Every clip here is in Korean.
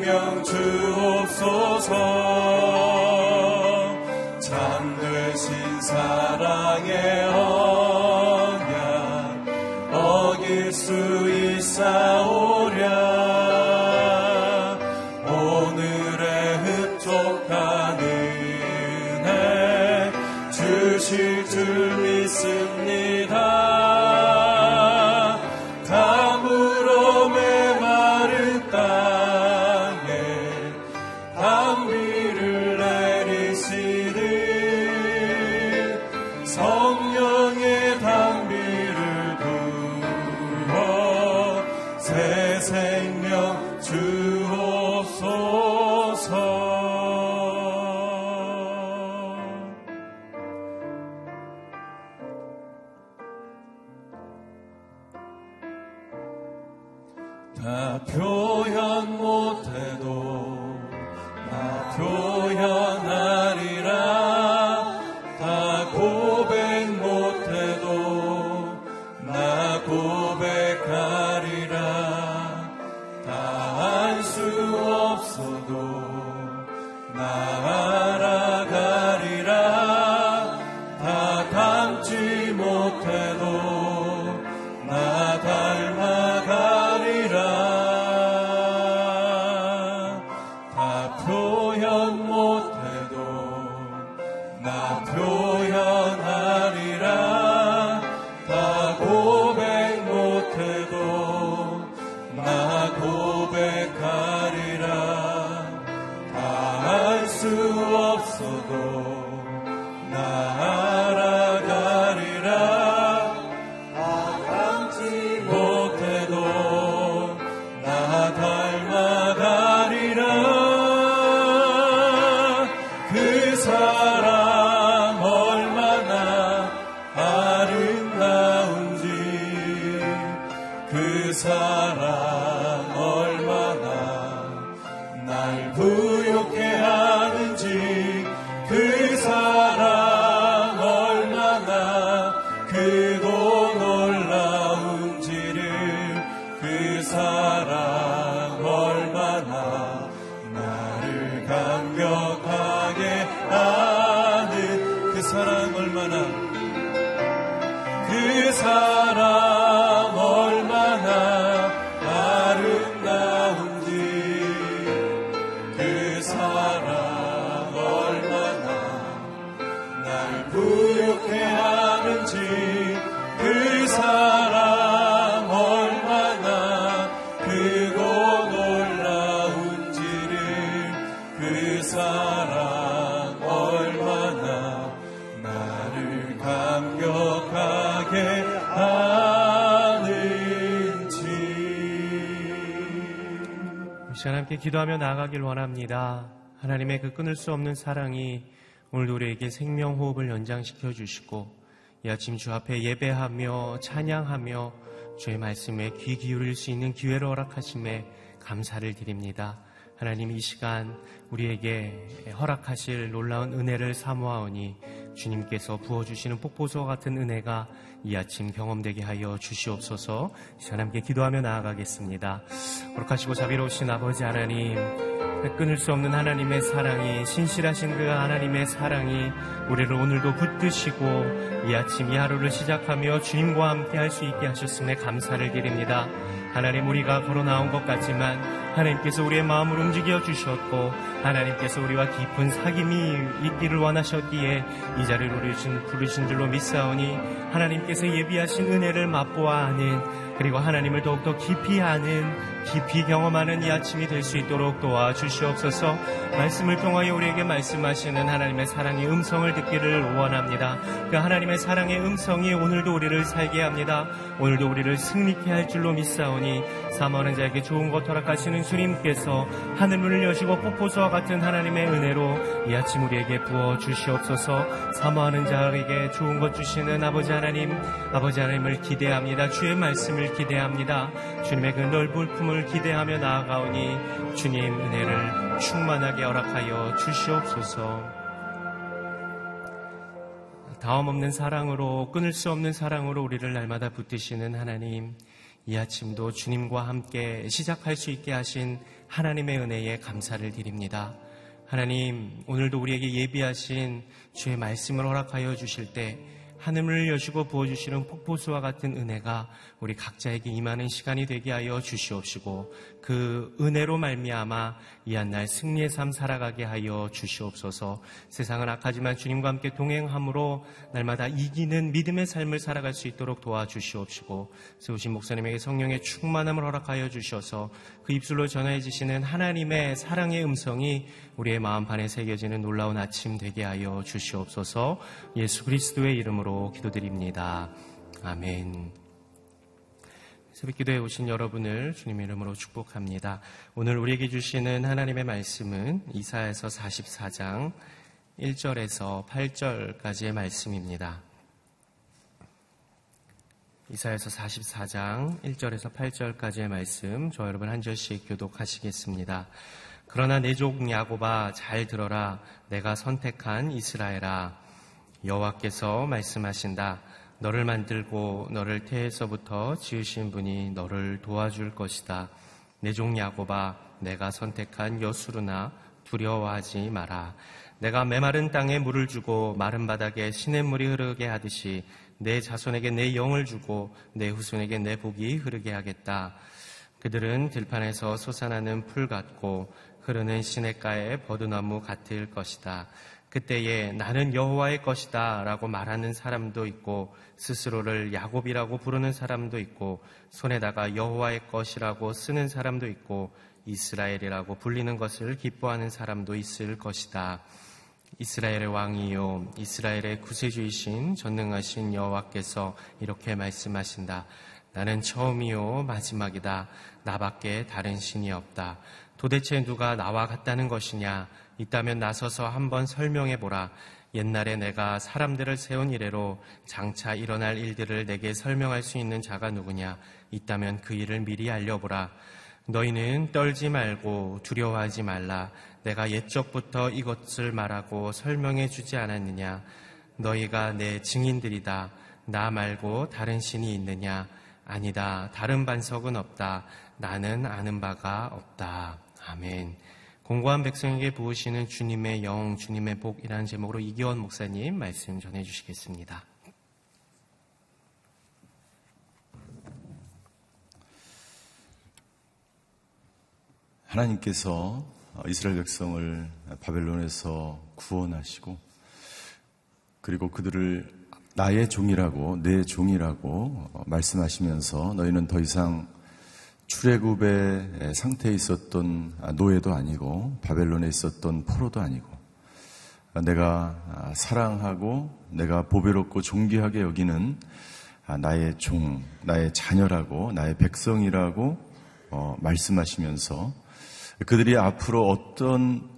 생명 주옵소서 기도하며 나아가길 원합니다. 하나님의 그 끊을 수 없는 사랑이 오늘도 우리에게 생명 호흡을 연장시켜 주시고 이 아침 주 앞에 예배하며 찬양하며 주의 말씀에 귀 기울일 수 있는 기회를 허락하심에 감사를 드립니다. 하나님 이 시간 우리에게 허락하실 놀라운 은혜를 사모하오니 주님께서 부어주시는 폭포수와 같은 은혜가 이 아침 경험되게 하여 주시옵소서 하나님께 기도하며 나아가겠습니다. 거룩하시고 자비로우신 아버지 하나님 끊을 수 없는 하나님의 사랑이 신실하신 그 하나님의 사랑이 우리를 오늘도 붙드시고 이 아침 이 하루를 시작하며 주님과 함께 할 수 있게 하셨음에 감사를 드립니다. 하나님 우리가 걸어 나온 것 같지만 하나님께서 우리의 마음을 움직여 주셨고 하나님께서 우리와 깊은 사귐이 있기를 원하셨기에 이 자리를 부르신, 부르신 줄로 믿사오니 하나님께서 예비하신 은혜를 맛보아 하는 그리고 하나님을 더욱더 깊이 아는 깊이 경험하는 이 아침이 될 수 있도록 도와주시옵소서 말씀을 통하여 우리에게 말씀하시는 하나님의 사랑의 음성을 듣기를 원합니다. 그 하나님의 사랑의 음성이 오늘도 우리를 살게 합니다. 오늘도 우리를 승리케 할 줄로 믿사오니 사모하는 자에게 좋은 것 허락하시는 주님께서 하늘문을 여시고 폭포수와 같은 하나님의 은혜로 이 아침 우리에게 부어 주시옵소서 사모하는 자에게 좋은 것 주시는 아버지 하나님 아버지 하나님을 기대합니다. 주의 말씀을 기대합니다. 주님의 그 넓은 품을 기대하며 나아가오니 주님 은혜를 충만하게 허락하여 주시옵소서. 다음 없는 사랑으로 끊을 수 없는 사랑으로 우리를 날마다 붙드시는 하나님 이 아침도 주님과 함께 시작할 수 있게 하신 하나님의 은혜에 감사를 드립니다. 하나님 오늘도 우리에게 예비하신 주의 말씀을 허락하여 주실 때 하늘을 여시고 부어주시는 폭포수와 같은 은혜가 우리 각자에게 임하는 시간이 되게 하여 주시옵시고 그 은혜로 말미암아 이 한날 승리의 삶 살아가게 하여 주시옵소서. 세상은 악하지만 주님과 함께 동행함으로 날마다 이기는 믿음의 삶을 살아갈 수 있도록 도와주시옵시고 세우신 목사님에게 성령의 충만함을 허락하여 주셔서 그 입술로 전해 주시는 하나님의 사랑의 음성이 우리의 마음 판에 새겨지는 놀라운 아침 되게 하여 주시옵소서. 예수 그리스도의 이름으로 기도드립니다. 아멘. 새벽 기도에 오신 여러분을 주님의 이름으로 축복합니다. 오늘 우리에게 주시는 하나님의 말씀은 이사에서 44장 1절에서 8절까지의 말씀입니다. 이사에서 44장 1절에서 8절까지의 말씀 저 여러분 한 절씩 교독하시겠습니다. 그러나 내 족 야고바 잘 들어라 내가 선택한 이스라엘아 여호와께서 말씀하신다 너를 만들고 너를 태에서부터 지으신 분이 너를 도와줄 것이다. 내 종 야고바 내가 선택한 여수르나 두려워하지 마라. 내가 메마른 땅에 물을 주고 마른 바닥에 시냇물이 흐르게 하듯이 내 자손에게 내 영을 주고 내 후손에게 내 복이 흐르게 하겠다. 그들은 들판에서 솟아나는 풀 같고 흐르는 시냇가의 버드나무 같을 것이다. 그때에 나는 여호와의 것이다 라고 말하는 사람도 있고 스스로를 야곱이라고 부르는 사람도 있고 손에다가 여호와의 것이라고 쓰는 사람도 있고 이스라엘이라고 불리는 것을 기뻐하는 사람도 있을 것이다. 이스라엘의 왕이요 이스라엘의 구세주이신 전능하신 여호와께서 이렇게 말씀하신다. 나는 처음이요 마지막이다. 나밖에 다른 신이 없다. 도대체 누가 나와 같다는 것이냐? 있다면 나서서 한번 설명해 보라. 옛날에 내가 사람들을 세운 이래로 장차 일어날 일들을 내게 설명할 수 있는 자가 누구냐? 있다면 그 일을 미리 알려보라. 너희는 떨지 말고 두려워하지 말라. 내가 옛적부터 이것을 말하고 설명해 주지 않았느냐? 너희가 내 증인들이다. 나 말고 다른 신이 있느냐? 아니다. 다른 반석은 없다. 나는 아는 바가 없다. 아멘. 공고한 백성에게 부으시는 주님의 영, 주님의 복이라는 제목으로 이기원 목사님 말씀 전해 주시겠습니다. 하나님께서 이스라엘 백성을 바벨론에서 구원하시고 그리고 그들을 나의 종이라고 내 종이라고 말씀하시면서 너희는 더 이상 출애굽의 상태에 있었던 노예도 아니고 바벨론에 있었던 포로도 아니고 내가 사랑하고 내가 보배롭고 존귀하게 여기는 나의 종, 나의 자녀라고 나의 백성이라고 어, 말씀하시면서 그들이 앞으로 어떤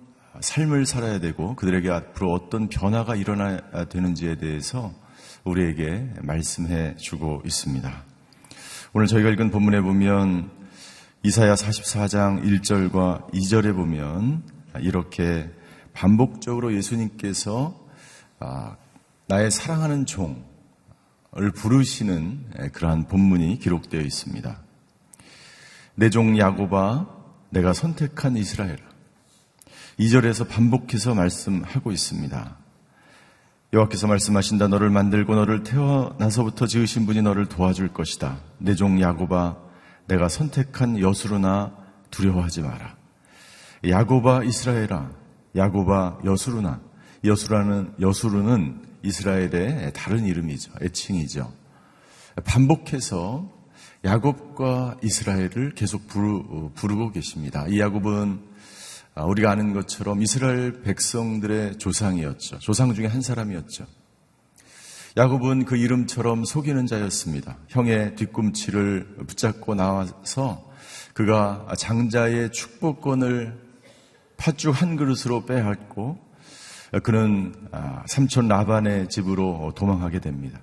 삶을 살아야 되고 그들에게 앞으로 어떤 변화가 일어나야 되는지에 대해서 우리에게 말씀해 주고 있습니다. 오늘 저희가 읽은 본문에 보면 이사야 44장 1절과 2절에 보면 이렇게 반복적으로 예수님께서 아, 나의 사랑하는 종을 부르시는 그러한 본문이 기록되어 있습니다. 내 종 야고바 내가 선택한 이스라엘 2절에서 반복해서 말씀하고 있습니다. 여호와께서 말씀하신다 너를 만들고 너를 태어나서부터 지으신 분이 너를 도와줄 것이다. 내 종 야고바 내가 선택한 여수로나 두려워하지 마라. 야고바 이스라엘아 야고바 여수르나 여수라는 여수르는 이스라엘의 다른 이름이죠. 애칭이죠. 반복해서 야곱과 이스라엘을 계속 부르, 고 계십니다. 이 야곱은 우리가 아는 것처럼 이스라엘 백성들의 조상이었죠. 조상 중에 한 사람이었죠. 야곱은 그 이름처럼 속이는 자였습니다. 형의 뒤꿈치를 붙잡고 나와서 그가 장자의 축복권을 팥죽 한 그릇으로 빼앗고 그는 아, 삼촌 라반의 집으로 도망하게 됩니다.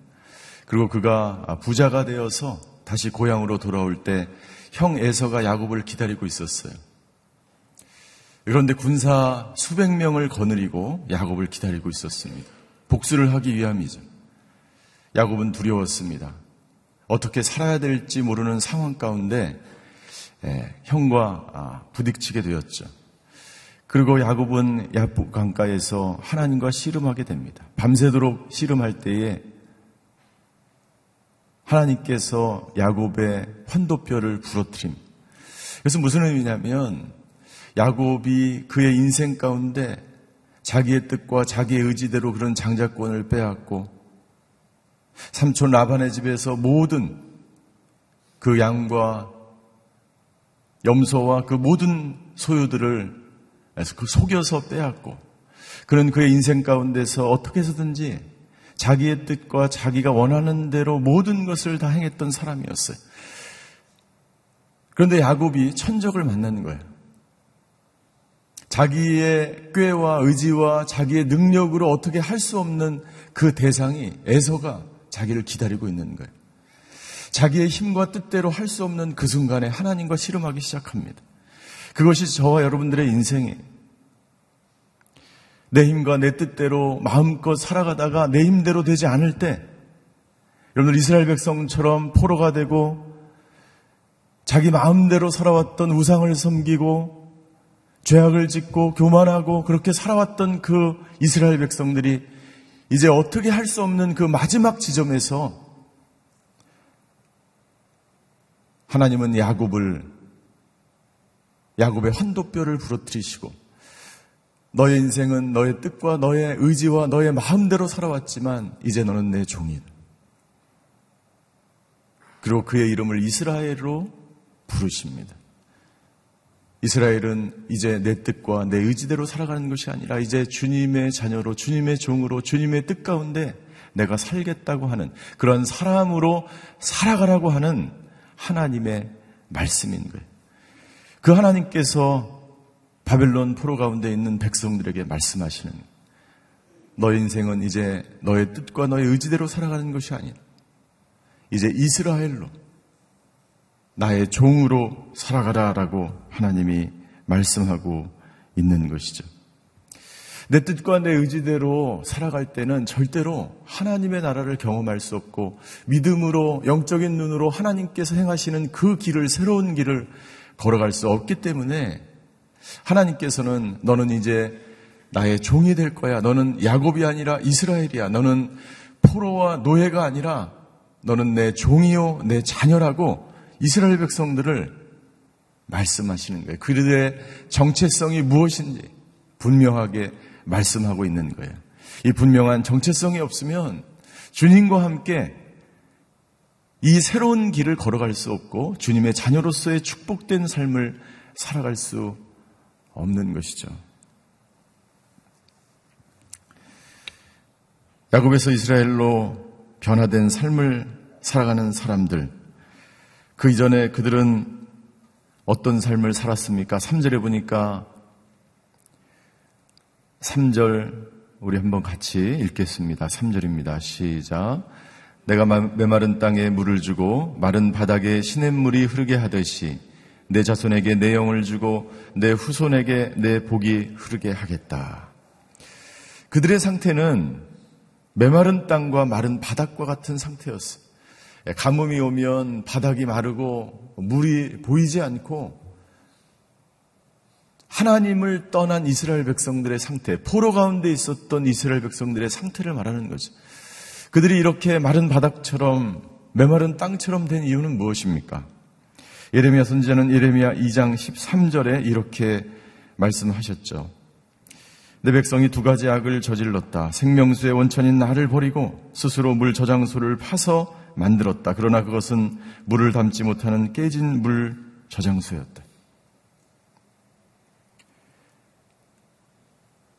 그리고 그가 부자가 되어서 다시 고향으로 돌아올 때 형 에서가 야곱을 기다리고 있었어요. 그런데 군사 수백 명을 거느리고 야곱을 기다리고 있었습니다. 복수를 하기 위함이죠. 야곱은 두려웠습니다. 어떻게 살아야 될지 모르는 상황 가운데 예, 형과 아, 부딪히게 되었죠. 그리고 야곱은 야복 강가에서 하나님과 씨름하게 됩니다. 밤새도록 씨름할 때에 하나님께서 야곱의 환도뼈를 부러뜨림. 그래서 무슨 의미냐면 야곱이 그의 인생 가운데 자기의 뜻과 자기의 의지대로 그런 장자권을 빼앗고 삼촌 라반의 집에서 모든 그 양과 염소와 그 모든 소유들을 그 속여서 빼앗고 그는 그의 인생 가운데서 어떻게 해서든지 자기의 뜻과 자기가 원하는 대로 모든 것을 다 행했던 사람이었어요. 그런데 야곱이 천적을 만나는 거예요. 자기의 꾀와 의지와 자기의 능력으로 어떻게 할 수 없는 그 대상이 에서가 자기를 기다리고 있는 거예요. 자기의 힘과 뜻대로 할 수 없는 그 순간에 하나님과 씨름하기 시작합니다. 그것이 저와 여러분들의 인생이에요. 내 힘과 내 뜻대로 마음껏 살아가다가 내 힘대로 되지 않을 때 여러분들 이스라엘 백성처럼 포로가 되고 자기 마음대로 살아왔던 우상을 섬기고 죄악을 짓고 교만하고 그렇게 살아왔던 그 이스라엘 백성들이 이제 어떻게 할 수 없는 그 마지막 지점에서 하나님은 야곱을 야곱의 환도뼈를 부러뜨리시고 너의 인생은 너의 뜻과 너의 의지와 너의 마음대로 살아왔지만 이제 너는 내 종이다. 그리고 그의 이름을 이스라엘로 부르십니다. 이스라엘은 이제 내 뜻과 내 의지대로 살아가는 것이 아니라 이제 주님의 자녀로 주님의 종으로 주님의 뜻 가운데 내가 살겠다고 하는 그런 사람으로 살아가라고 하는 하나님의 말씀인 거예요. 그 하나님께서 바벨론 포로 가운데 있는 백성들에게 말씀하시는 너의 인생은 이제 너의 뜻과 너의 의지대로 살아가는 것이 아니라 이제 이스라엘로 나의 종으로 살아가라라고 하나님이 말씀하고 있는 것이죠. 내 뜻과 내 의지대로 살아갈 때는 절대로 하나님의 나라를 경험할 수 없고 믿음으로 영적인 눈으로 하나님께서 행하시는 그 길을 새로운 길을 걸어갈 수 없기 때문에 하나님께서는 너는 이제 나의 종이 될 거야. 너는 야곱이 아니라 이스라엘이야. 너는 포로와 노예가 아니라 너는 내 종이요, 내 자녀라고 이스라엘 백성들을 말씀하시는 거예요. 그들의 정체성이 무엇인지 분명하게 말씀하고 있는 거예요. 이 분명한 정체성이 없으면 주님과 함께 이 새로운 길을 걸어갈 수 없고 주님의 자녀로서의 축복된 삶을 살아갈 수 없는 것이죠. 야곱에서 이스라엘로 변화된 삶을 살아가는 사람들, 그 이전에 그들은 어떤 삶을 살았습니까? 3절에 보니까 3절 우리 한번 같이 읽겠습니다. 3절입니다. 시작. 내가 메마른 땅에 물을 주고 마른 바닥에 시냇물이 흐르게 하듯이 내 자손에게 내 영을 주고 내 후손에게 내 복이 흐르게 하겠다. 그들의 상태는 메마른 땅과 마른 바닥과 같은 상태였어요. 가뭄이 오면 바닥이 마르고 물이 보이지 않고 하나님을 떠난 이스라엘 백성들의 상태, 포로 가운데 있었던 이스라엘 백성들의 상태를 말하는 거죠. 그들이 이렇게 마른 바닥처럼 메마른 땅처럼 된 이유는 무엇입니까? 예레미야 선지자는 예레미야 2장 13절에 이렇게 말씀하셨죠. 내 백성이 두 가지 악을 저질렀다. 생명수의 원천인 나를 버리고 스스로 물 저장소를 파서 만들었다. 그러나 그것은 물을 담지 못하는 깨진 물 저장소였다.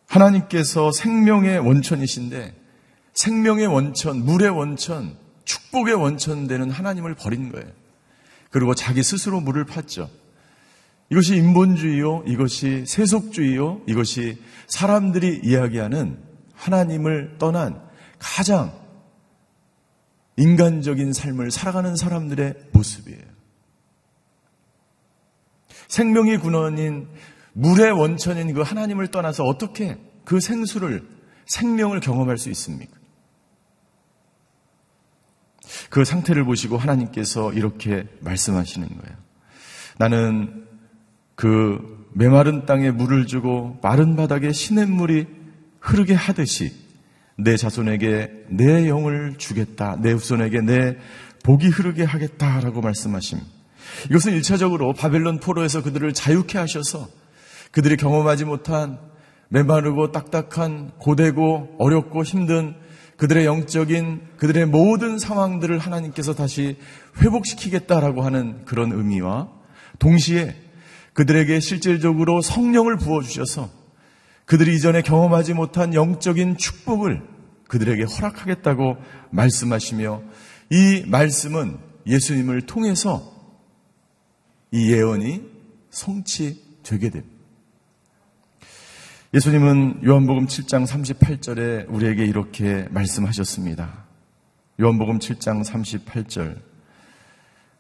하나님께서 생명의 원천이신데 생명의 원천, 물의 원천, 축복의 원천 되는 하나님을 버린 거예요. 그리고 자기 스스로 물을 팠죠. 이것이 인본주의요, 이것이 세속주의요, 이것이 사람들이 이야기하는 하나님을 떠난 가장 인간적인 삶을 살아가는 사람들의 모습이에요. 생명의 근원인 물의 원천인 그 하나님을 떠나서 어떻게 그 생수를 생명을 경험할 수 있습니까? 그 상태를 보시고 하나님께서 이렇게 말씀하시는 거예요. 나는 그 메마른 땅에 물을 주고 마른 바닥에 시냇물이 흐르게 하듯이 내 자손에게 내 영을 주겠다. 내 후손에게 내 복이 흐르게 하겠다라고 말씀하십니다. 이것은 일차적으로 바벨론 포로에서 그들을 자유케 하셔서 그들이 경험하지 못한 메마르고 딱딱한 고되고 어렵고 힘든 그들의 영적인 그들의 모든 상황들을 하나님께서 다시 회복시키겠다라고 하는 그런 의미와 동시에 그들에게 실질적으로 성령을 부어주셔서 그들이 이전에 경험하지 못한 영적인 축복을 그들에게 허락하겠다고 말씀하시며 이 말씀은 예수님을 통해서 이 예언이 성취되게 됩니다. 예수님은 요한복음 7장 38절에 우리에게 이렇게 말씀하셨습니다. 요한복음 7장 38절.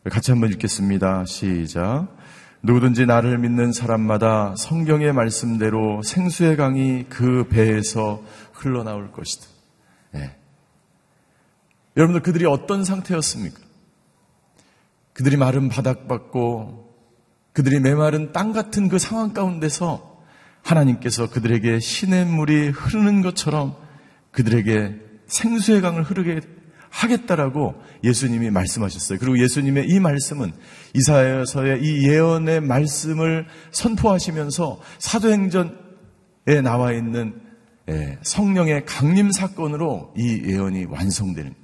같이 한번 읽겠습니다. 시작. 누구든지 나를 믿는 사람마다 성경의 말씀대로 생수의 강이 그 배에서 흘러나올 것이다. 네. 여러분들 그들이 어떤 상태였습니까? 그들이 마른 바닥 받고 그들이 메마른 땅 같은 그 상황 가운데서 하나님께서 그들에게 신의 물이 흐르는 것처럼 그들에게 생수의 강을 흐르게 하겠다라고 예수님이 말씀하셨어요. 그리고 예수님의 이 말씀은 이사야서의 이 예언의 말씀을 선포하시면서 사도행전에 나와 있는 예, 성령의 강림 사건으로 이 예언이 완성되는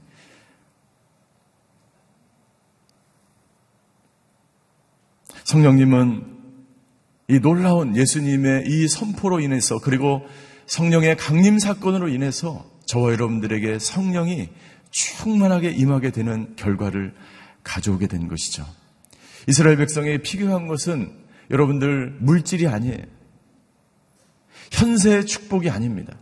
성령님은 이 놀라운 예수님의 이 선포로 인해서 그리고 성령의 강림 사건으로 인해서 저와 여러분들에게 성령이 충만하게 임하게 되는 결과를 가져오게 된 것이죠. 이스라엘 백성이 필요한 것은 여러분들 물질이 아니에요. 현세의 축복이 아닙니다.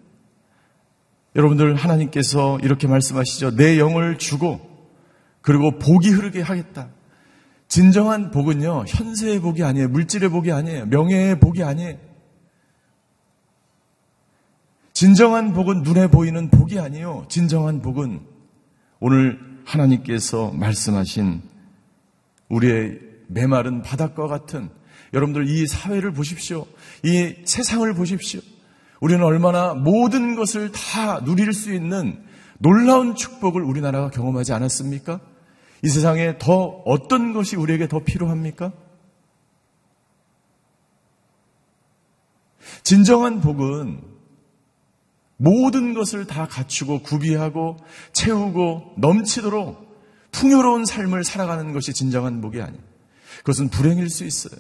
여러분들 하나님께서 이렇게 말씀하시죠. 내 영을 주고 그리고 복이 흐르게 하겠다. 진정한 복은요, 현세의 복이 아니에요. 물질의 복이 아니에요. 명예의 복이 아니에요. 진정한 복은 눈에 보이는 복이 아니에요. 진정한 복은 오늘 하나님께서 말씀하신 우리의 메마른 바닥과 같은 여러분들 이 사회를 보십시오. 이 세상을 보십시오. 우리는 얼마나 모든 것을 다 누릴 수 있는 놀라운 축복을 우리나라가 경험하지 않았습니까? 이 세상에 더 어떤 것이 우리에게 더 필요합니까? 진정한 복은 모든 것을 다 갖추고 구비하고 채우고 넘치도록 풍요로운 삶을 살아가는 것이 진정한 복이 아니에요. 그것은 불행일 수 있어요.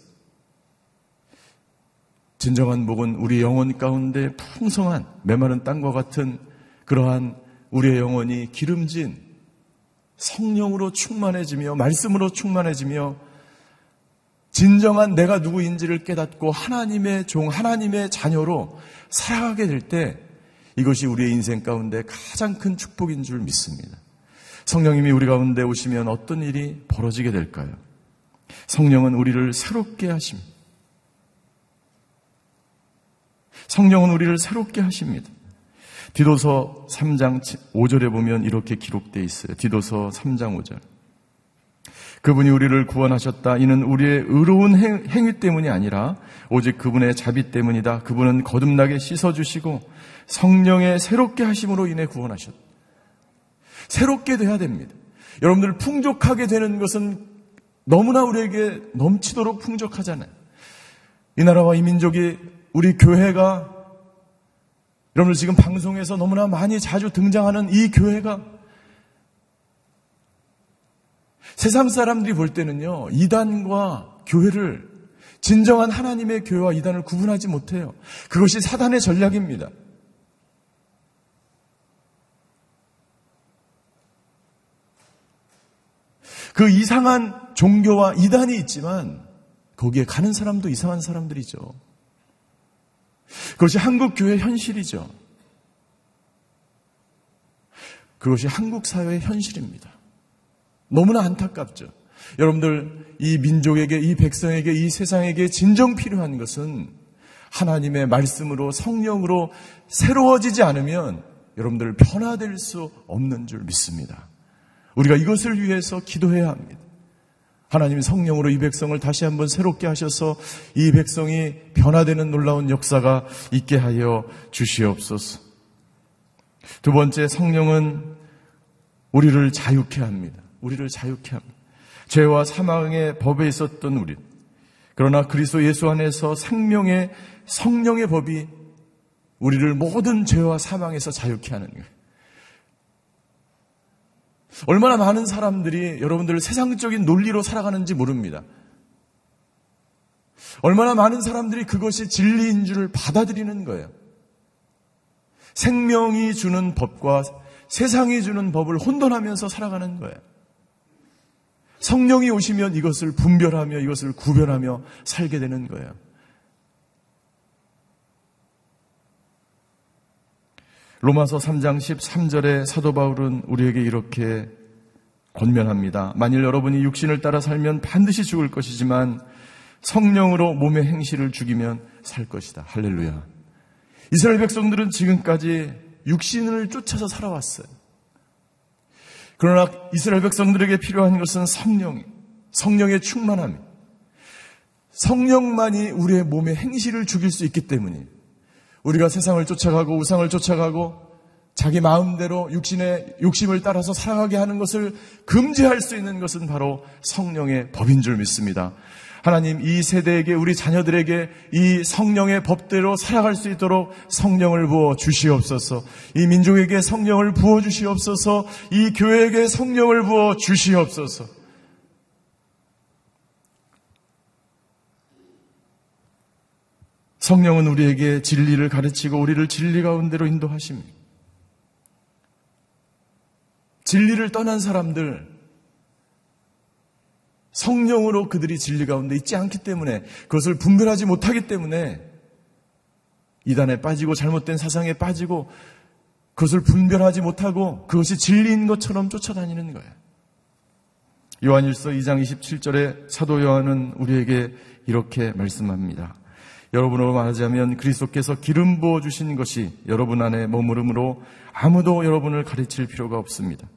진정한 복은 우리 영혼 가운데 풍성한 메마른 땅과 같은 그러한 우리의 영혼이 기름진 성령으로 충만해지며 말씀으로 충만해지며 진정한 내가 누구인지를 깨닫고 하나님의 종, 하나님의 자녀로 살아가게 될 때 이것이 우리의 인생 가운데 가장 큰 축복인 줄 믿습니다. 성령님이 우리 가운데 오시면 어떤 일이 벌어지게 될까요? 성령은 우리를 새롭게 하십니다. 성령은 우리를 새롭게 하십니다. 디도서 3장 5절에 보면 이렇게 기록되어 있어요. 디도서 3장 5절. 그분이 우리를 구원하셨다. 이는 우리의 의로운 행 위 때문이 아니라 오직 그분의 자비 때문이다. 그분은 거듭나게 씻어주시고 성령의 새롭게 하심으로 인해 구원하셨다. 새롭게 돼야 됩니다. 여러분들 풍족하게 되는 것은 너무나 우리에게 넘치도록 풍족하잖아요. 이 나라와 이 민족이 우리 교회가 여러분들 지금 방송에서 너무나 많이 자주 등장하는 이 교회가 세상 사람들이 볼 때는요, 이단과 교회를 진정한 하나님의 교회와 이단을 구분하지 못해요. 그것이 사단의 전략입니다. 그 이상한 종교와 이단이 있지만 거기에 가는 사람도 이상한 사람들이죠. 그것이 한국 교회 현실이죠. 그것이 한국 사회의 현실입니다. 너무나 안타깝죠. 여러분들 이 민족에게 이 백성에게 이 세상에게 진정 필요한 것은 하나님의 말씀으로 성령으로 새로워지지 않으면 여러분들 변화될 수 없는 줄 믿습니다. 우리가 이것을 위해서 기도해야 합니다. 하나님 성령으로 이 백성을 다시 한번 새롭게 하셔서 이 백성이 변화되는 놀라운 역사가 있게 하여 주시옵소서. 두 번째 성령은 우리를 자유케 합니다. 우리를 자유케 합니다. 죄와 사망의 법에 있었던 우리. 그러나 그리스도 예수 안에서 생명의 성령의 법이 우리를 모든 죄와 사망에서 자유케 하는 거예요. 얼마나 많은 사람들이 여러분들을 세상적인 논리로 살아가는지 모릅니다. 얼마나 많은 사람들이 그것이 진리인 줄을 받아들이는 거예요. 생명이 주는 법과 세상이 주는 법을 혼돈하면서 살아가는 거예요. 성령이 오시면 이것을 분별하며 이것을 구별하며 살게 되는 거예요. 로마서 3장 13절에 사도 바울은 우리에게 이렇게 권면합니다. 만일 여러분이 육신을 따라 살면 반드시 죽을 것이지만 성령으로 몸의 행실을 죽이면 살 것이다. 할렐루야. 이스라엘 백성들은 지금까지 육신을 쫓아서 살아왔어요. 그러나 이스라엘 백성들에게 필요한 것은 성령, 성령의 충만함. 성령만이 우리의 몸의 행실을 죽일 수 있기 때문이에요. 우리가 세상을 쫓아가고 우상을 쫓아가고 자기 마음대로 육신의 욕심을 따라서 살아가게 하는 것을 금지할 수 있는 것은 바로 성령의 법인 줄 믿습니다. 하나님 이 세대에게 우리 자녀들에게 이 성령의 법대로 살아갈 수 있도록 성령을 부어 주시옵소서. 이 민족에게 성령을 부어 주시옵소서. 이 교회에게 성령을 부어 주시옵소서. 성령은 우리에게 진리를 가르치고 우리를 진리 가운데로 인도하십니다. 진리를 떠난 사람들, 성령으로 그들이 진리 가운데 있지 않기 때문에 그것을 분별하지 못하기 때문에 이단에 빠지고 잘못된 사상에 빠지고 그것을 분별하지 못하고 그것이 진리인 것처럼 쫓아다니는 거예요. 요한일서 2장 27절에 사도 요한은 우리에게 이렇게 말씀합니다. 여러분으로 말하자면 그리스도께서 기름 부어 주신 것이 여러분 안에 머무름으로 아무도 여러분을 가르칠 필요가 없습니다.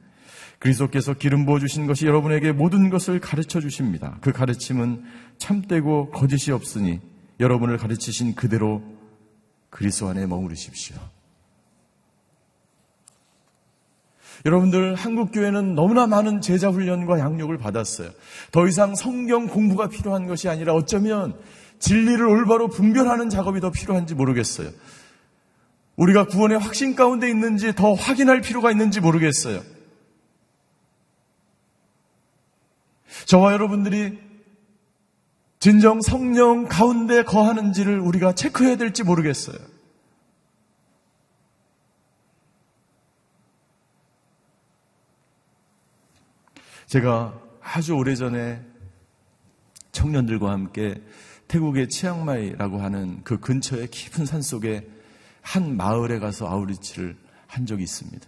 그리스도께서 기름 부어 주신 것이 여러분에게 모든 것을 가르쳐 주십니다. 그 가르침은 참되고 거짓이 없으니 여러분을 가르치신 그대로 그리스도 안에 머무르십시오. 여러분들 한국 교회는 너무나 많은 제자 훈련과 양육을 받았어요. 더 이상 성경 공부가 필요한 것이 아니라 어쩌면 진리를 올바로 분별하는 작업이 더 필요한지 모르겠어요. 우리가 구원의 확신 가운데 있는지 더 확인할 필요가 있는지 모르겠어요. 저와 여러분들이 진정 성령 가운데 거하는지를 우리가 체크해야 될지 모르겠어요. 제가 아주 오래전에 청년들과 함께 태국의 치앙마이라고 하는 그 근처의 깊은 산 속에 한 마을에 가서 아우리치를 한 적이 있습니다.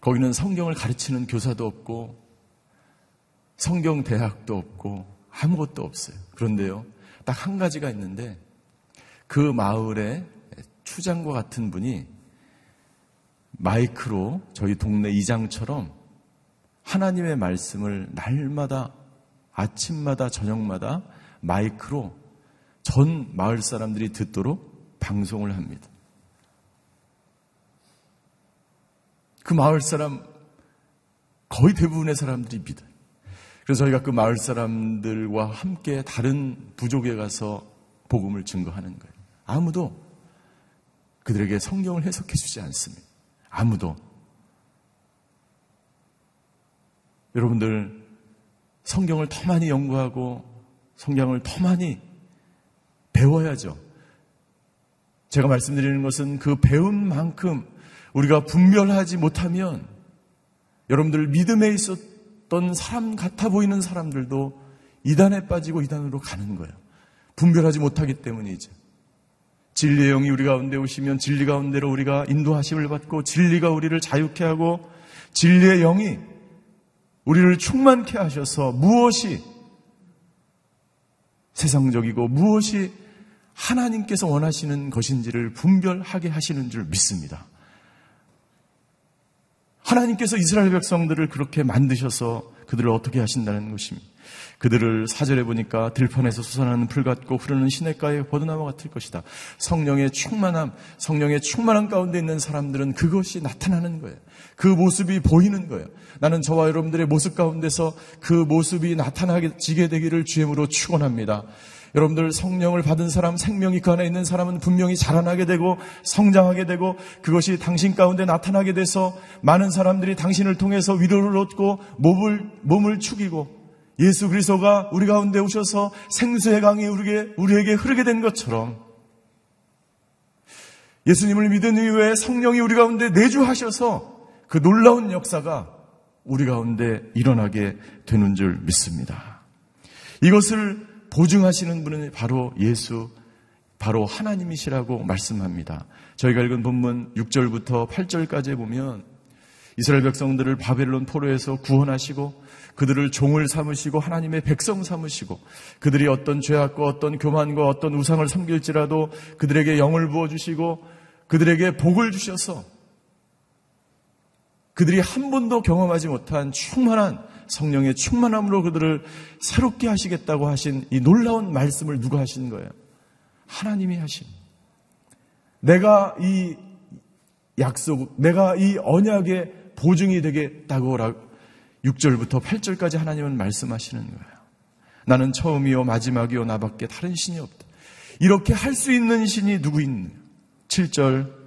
거기는 성경을 가르치는 교사도 없고 성경 대학도 없고 아무것도 없어요. 그런데요, 딱 한 가지가 있는데 그 마을에 추장과 같은 분이 마이크로 저희 동네 이장처럼 하나님의 말씀을 날마다 아침마다 저녁마다 마이크로 전 마을 사람들이 듣도록 방송을 합니다. 그 마을 사람 거의 대부분의 사람들이 믿어요. 그래서 저희가 그 마을 사람들과 함께 다른 부족에 가서 복음을 증거하는 거예요. 아무도 그들에게 성경을 해석해 주지 않습니다. 아무도. 여러분들 성경을 더 많이 연구하고 성경을 더 많이 배워야죠. 제가 말씀드리는 것은 그 배운 만큼 우리가 분별하지 못하면 여러분들 믿음에 있었던 사람 같아 보이는 사람들도 이단에 빠지고 이단으로 가는 거예요. 분별하지 못하기 때문이죠. 진리의 영이 우리 가운데 오시면 진리 가운데로 우리가 인도하심을 받고 진리가 우리를 자유케 하고 진리의 영이 우리를 충만케 하셔서 무엇이 세상적이고 무엇이 하나님께서 원하시는 것인지를 분별하게 하시는 줄 믿습니다. 하나님께서 이스라엘 백성들을 그렇게 만드셔서 그들을 어떻게 하신다는 것입니다. 그들을 사절해 보니까 들판에서 솟아나는 풀 같고 흐르는 시냇가의 버드나무 같을 것이다. 성령의 충만함, 성령의 충만함 가운데 있는 사람들은 그것이 나타나는 거예요. 그 모습이 보이는 거예요. 나는 저와 여러분들의 모습 가운데서 그 모습이 나타나지게 되기를 주임으로 축원합니다. 여러분들 성령을 받은 사람, 생명이 그 안에 있는 사람은 분명히 자라나게 되고 성장하게 되고 그것이 당신 가운데 나타나게 돼서 많은 사람들이 당신을 통해서 위로를 얻고 몸을, 몸을 축이고 예수 그리스도가 우리 가운데 오셔서 생수의 강이 우리에게, 우리에게 흐르게 된 것처럼 예수님을 믿은 이후에 성령이 우리 가운데 내주하셔서 그 놀라운 역사가 우리 가운데 일어나게 되는 줄 믿습니다. 이것을 보증하시는 분은 바로 예수, 바로 하나님이시라고 말씀합니다. 저희가 읽은 본문 6절부터 8절까지 보면 이스라엘 백성들을 바벨론 포로에서 구원하시고 그들을 종을 삼으시고 하나님의 백성 삼으시고 그들이 어떤 죄악과 어떤 교만과 어떤 우상을 섬길지라도 그들에게 영을 부어주시고 그들에게 복을 주셔서 그들이 한 번도 경험하지 못한 충만한 성령의 충만함으로 그들을 새롭게 하시겠다고 하신 이 놀라운 말씀을 누가 하신 거예요? 하나님이 하신. 내가 이 약속, 내가 이 언약의 보증이 되겠다고 6절부터 8절까지 하나님은 말씀하시는 거예요. 나는 처음이요 마지막이요 나밖에 다른 신이 없다. 이렇게 할 수 있는 신이 누구 있는? 7절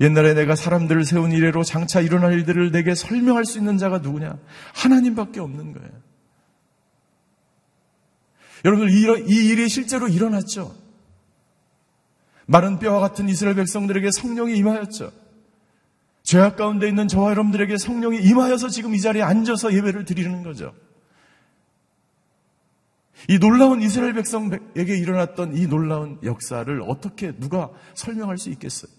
옛날에 내가 사람들을 세운 이래로 장차 일어날 일들을 내게 설명할 수 있는 자가 누구냐? 하나님밖에 없는 거예요. 여러분들 이 일이 실제로 일어났죠. 마른 뼈와 같은 이스라엘 백성들에게 성령이 임하였죠. 죄악 가운데 있는 저와 여러분들에게 성령이 임하여서 지금 이 자리에 앉아서 예배를 드리는 거죠. 이 놀라운 이스라엘 백성에게 일어났던 이 놀라운 역사를 어떻게 누가 설명할 수 있겠어요?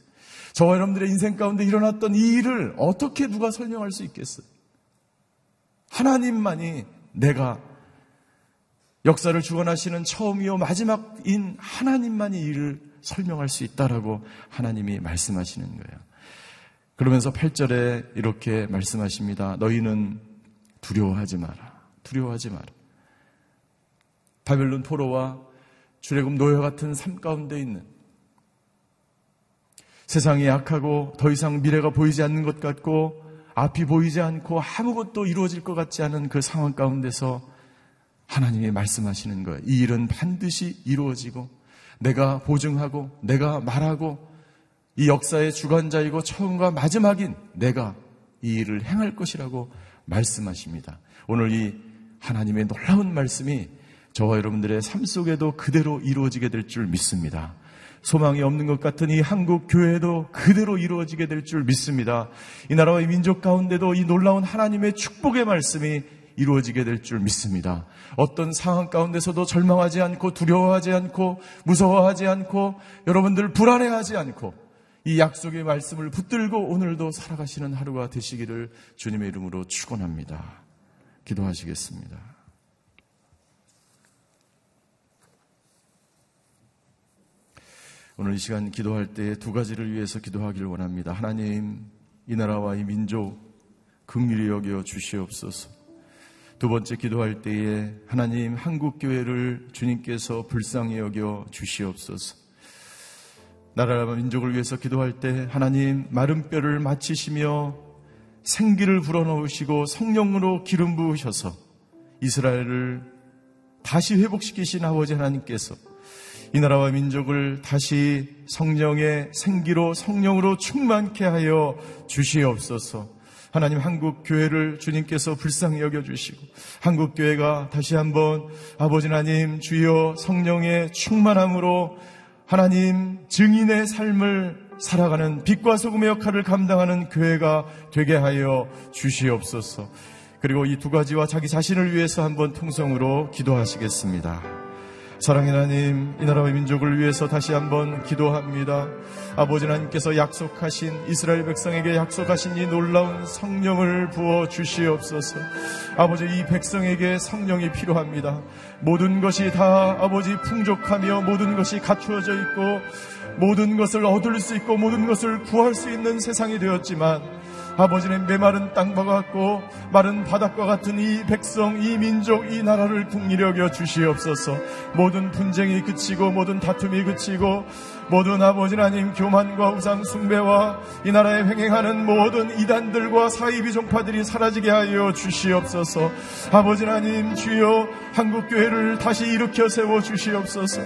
저와 여러분들의 인생 가운데 일어났던 이 일을 어떻게 누가 설명할 수 있겠어요? 하나님만이 내가 역사를 주관하시는 처음이요 마지막인 하나님만이 이를 설명할 수 있다라고 하나님이 말씀하시는 거예요. 그러면서 8절에 이렇게 말씀하십니다. 너희는 두려워하지 마라. 두려워하지 마라. 바벨론 포로와 주례금 노예 같은 삶 가운데 있는 세상이 약하고 더 이상 미래가 보이지 않는 것 같고 앞이 보이지 않고 아무것도 이루어질 것 같지 않은 그 상황 가운데서 하나님이 말씀하시는 거예요. 이 일은 반드시 이루어지고 내가 보증하고 내가 말하고 이 역사의 주관자이고 처음과 마지막인 내가 이 일을 행할 것이라고 말씀하십니다. 오늘 이 하나님의 놀라운 말씀이 저와 여러분들의 삶 속에도 그대로 이루어지게 될 줄 믿습니다. 소망이 없는 것 같은 이 한국 교회도 그대로 이루어지게 될 줄 믿습니다. 이 나라와 이 민족 가운데도 이 놀라운 하나님의 축복의 말씀이 이루어지게 될 줄 믿습니다. 어떤 상황 가운데서도 절망하지 않고 두려워하지 않고 무서워하지 않고 여러분들 불안해하지 않고 이 약속의 말씀을 붙들고 오늘도 살아가시는 하루가 되시기를 주님의 이름으로 축원합니다. 기도하시겠습니다. 오늘 이 시간 기도할 때 두 가지를 위해서 기도하기를 원합니다. 하나님, 이 나라와 이 민족 긍휼히 여겨 주시옵소서. 두 번째 기도할 때에 하나님 한국 교회를 주님께서 불쌍히 여겨 주시옵소서. 나라와 민족을 위해서 기도할 때 하나님 마른 뼈를 맞히시며 생기를 불어넣으시고 성령으로 기름 부으셔서 이스라엘을 다시 회복시키신 아버지 하나님께서 이 나라와 민족을 다시 성령의 생기로 성령으로 충만케 하여 주시옵소서. 하나님 한국 교회를 주님께서 불쌍히 여겨 주시고 한국 교회가 다시 한번 아버지 하나님 주여 성령의 충만함으로 하나님 증인의 삶을 살아가는 빛과 소금의 역할을 감당하는 교회가 되게 하여 주시옵소서. 그리고 이 두 가지와 자기 자신을 위해서 한번 통성으로 기도하시겠습니다. 사랑의 하나님, 이 나라의 민족을 위해서 다시 한번 기도합니다. 아버지 하나님께서 약속하신 이스라엘 백성에게 약속하신 이 놀라운 성령을 부어 주시옵소서. 아버지 이 백성에게 성령이 필요합니다. 모든 것이 다 아버지 풍족하며 모든 것이 갖추어져 있고 모든 것을 얻을 수 있고 모든 것을 구할 수 있는 세상이 되었지만 아버지는 메마른 땅과 같고 마른 바닥과 같은 이 백성, 이 민족, 이 나라를 국리 여겨 주시옵소서. 모든 분쟁이 그치고 모든 다툼이 그치고 모든 아버지 하나님 교만과 우상 숭배와 이 나라에 횡행하는 모든 이단들과 사이비 종파들이 사라지게 하여 주시옵소서. 아버지 하나님 주여 한국 교회를 다시 일으켜 세워 주시옵소서.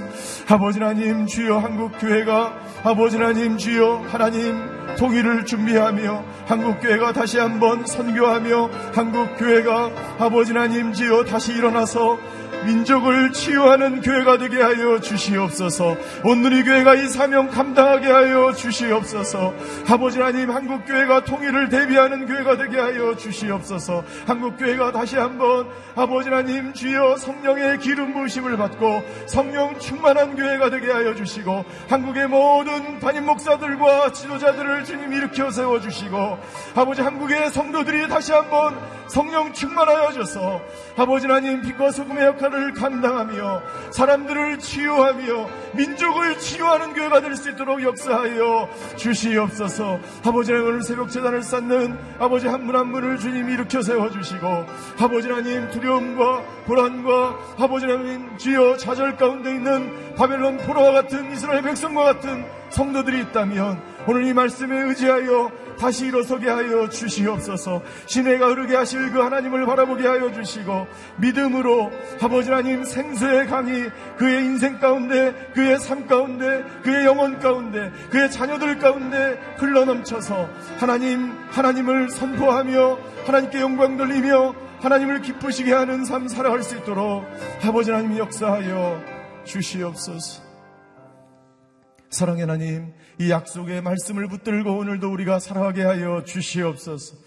아버지 하나님 주여 한국 교회가 아버지 하나님 주여 하나님 통일을 준비하며 한국 교회가 다시 한번 선교하며 한국 교회가 아버지 하나님 주여 다시 일어나서 민족을 치유하는 교회가 되게 하여 주시옵소서. 오늘 이 교회가 이 사명 감당하게 하여 주시옵소서. 아버지 하나님 한국 교회가 통일을 대비하는 교회가 되게 하여 주시옵소서. 한국 교회가 다시 한번 아버지 하나님 주여 성령의 기름 부으심을 받고 성령 충만한 교회가 되게 하여 주시고 한국의 모든 담임 목사들과 지도자들을 주님 일으켜 세워 주시고 아버지 한국의 성도들이 다시 한번 성령 충만하여 져서 아버지 하나님 빛과 소금의 역할 을 감당하며 사람들을 치유하며 민족을 치유하는 교회가 될 수 있도록 역사하여 주시옵소서. 아버지 하나님 오늘 새벽 재단을 쌓는 아버지 한 분 한 분을 주님 일으켜 세워주시고 아버지 하나님 두려움과 불안과 아버지 하나님 주여 좌절 가운데 있는 바벨론 포로와 같은 이스라엘 백성과 같은 성도들이 있다면 오늘 이 말씀에 의지하여 다시 일어서게 하여 주시옵소서. 시내가 흐르게 하실 그 하나님을 바라보게 하여 주시고 믿음으로 아버지 하나님 생수의 강이 그의 인생 가운데 그의 삶 가운데 그의 영혼 가운데 그의 자녀들 가운데 흘러넘쳐서 하나님 하나님을 선포하며 하나님께 영광 돌리며 하나님을 기쁘시게 하는 삶 살아갈 수 있도록 아버지 하나님 역사하여 주시옵소서 사랑의 하나님, 이 약속의 말씀을 붙들고 오늘도 우리가 살아가게 하여 주시옵소서.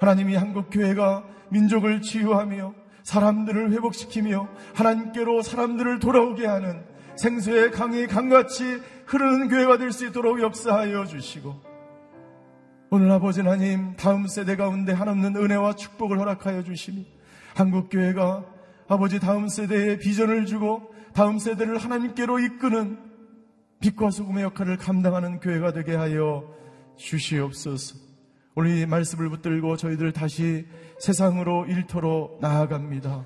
하나님이 한국교회가 민족을 치유하며 사람들을 회복시키며 하나님께로 사람들을 돌아오게 하는 생수의 강이 강같이 흐르는 교회가 될 수 있도록 역사하여 주시고 오늘 아버지 하나님 다음 세대 가운데 한없는 은혜와 축복을 허락하여 주시니 한국교회가 아버지 다음 세대에 비전을 주고 다음 세대를 하나님께로 이끄는 빛과 소금의 역할을 감당하는 교회가 되게 하여 주시옵소서. 오늘 이 말씀을 붙들고 저희들 다시 세상으로 일터로 나아갑니다.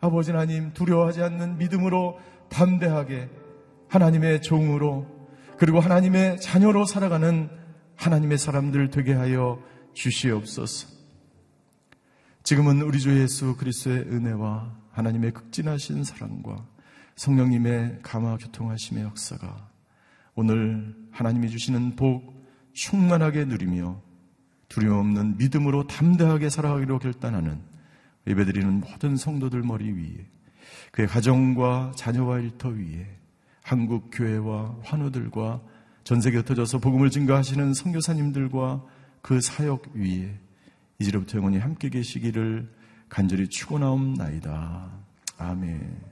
아버지 하나님 두려워하지 않는 믿음으로 담대하게 하나님의 종으로 그리고 하나님의 자녀로 살아가는 하나님의 사람들 되게 하여 주시옵소서. 지금은 우리 주 예수 그리스도의 은혜와 하나님의 극진하신 사랑과 성령님의 감화 교통하심의 역사가 오늘 하나님이 주시는 복 충만하게 누리며 두려움 없는 믿음으로 담대하게 살아가기로 결단하는 예배드리는 모든 성도들 머리 위에 그의 가정과 자녀와 일터 위에 한국 교회와 환우들과 전 세계 흩어져서 복음을 증거하시는 선교사님들과 그 사역 위에 이제부터 영원히 함께 계시기를 간절히 축원하옵나이다. 아멘.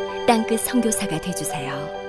땅끝 성교사가 되주세요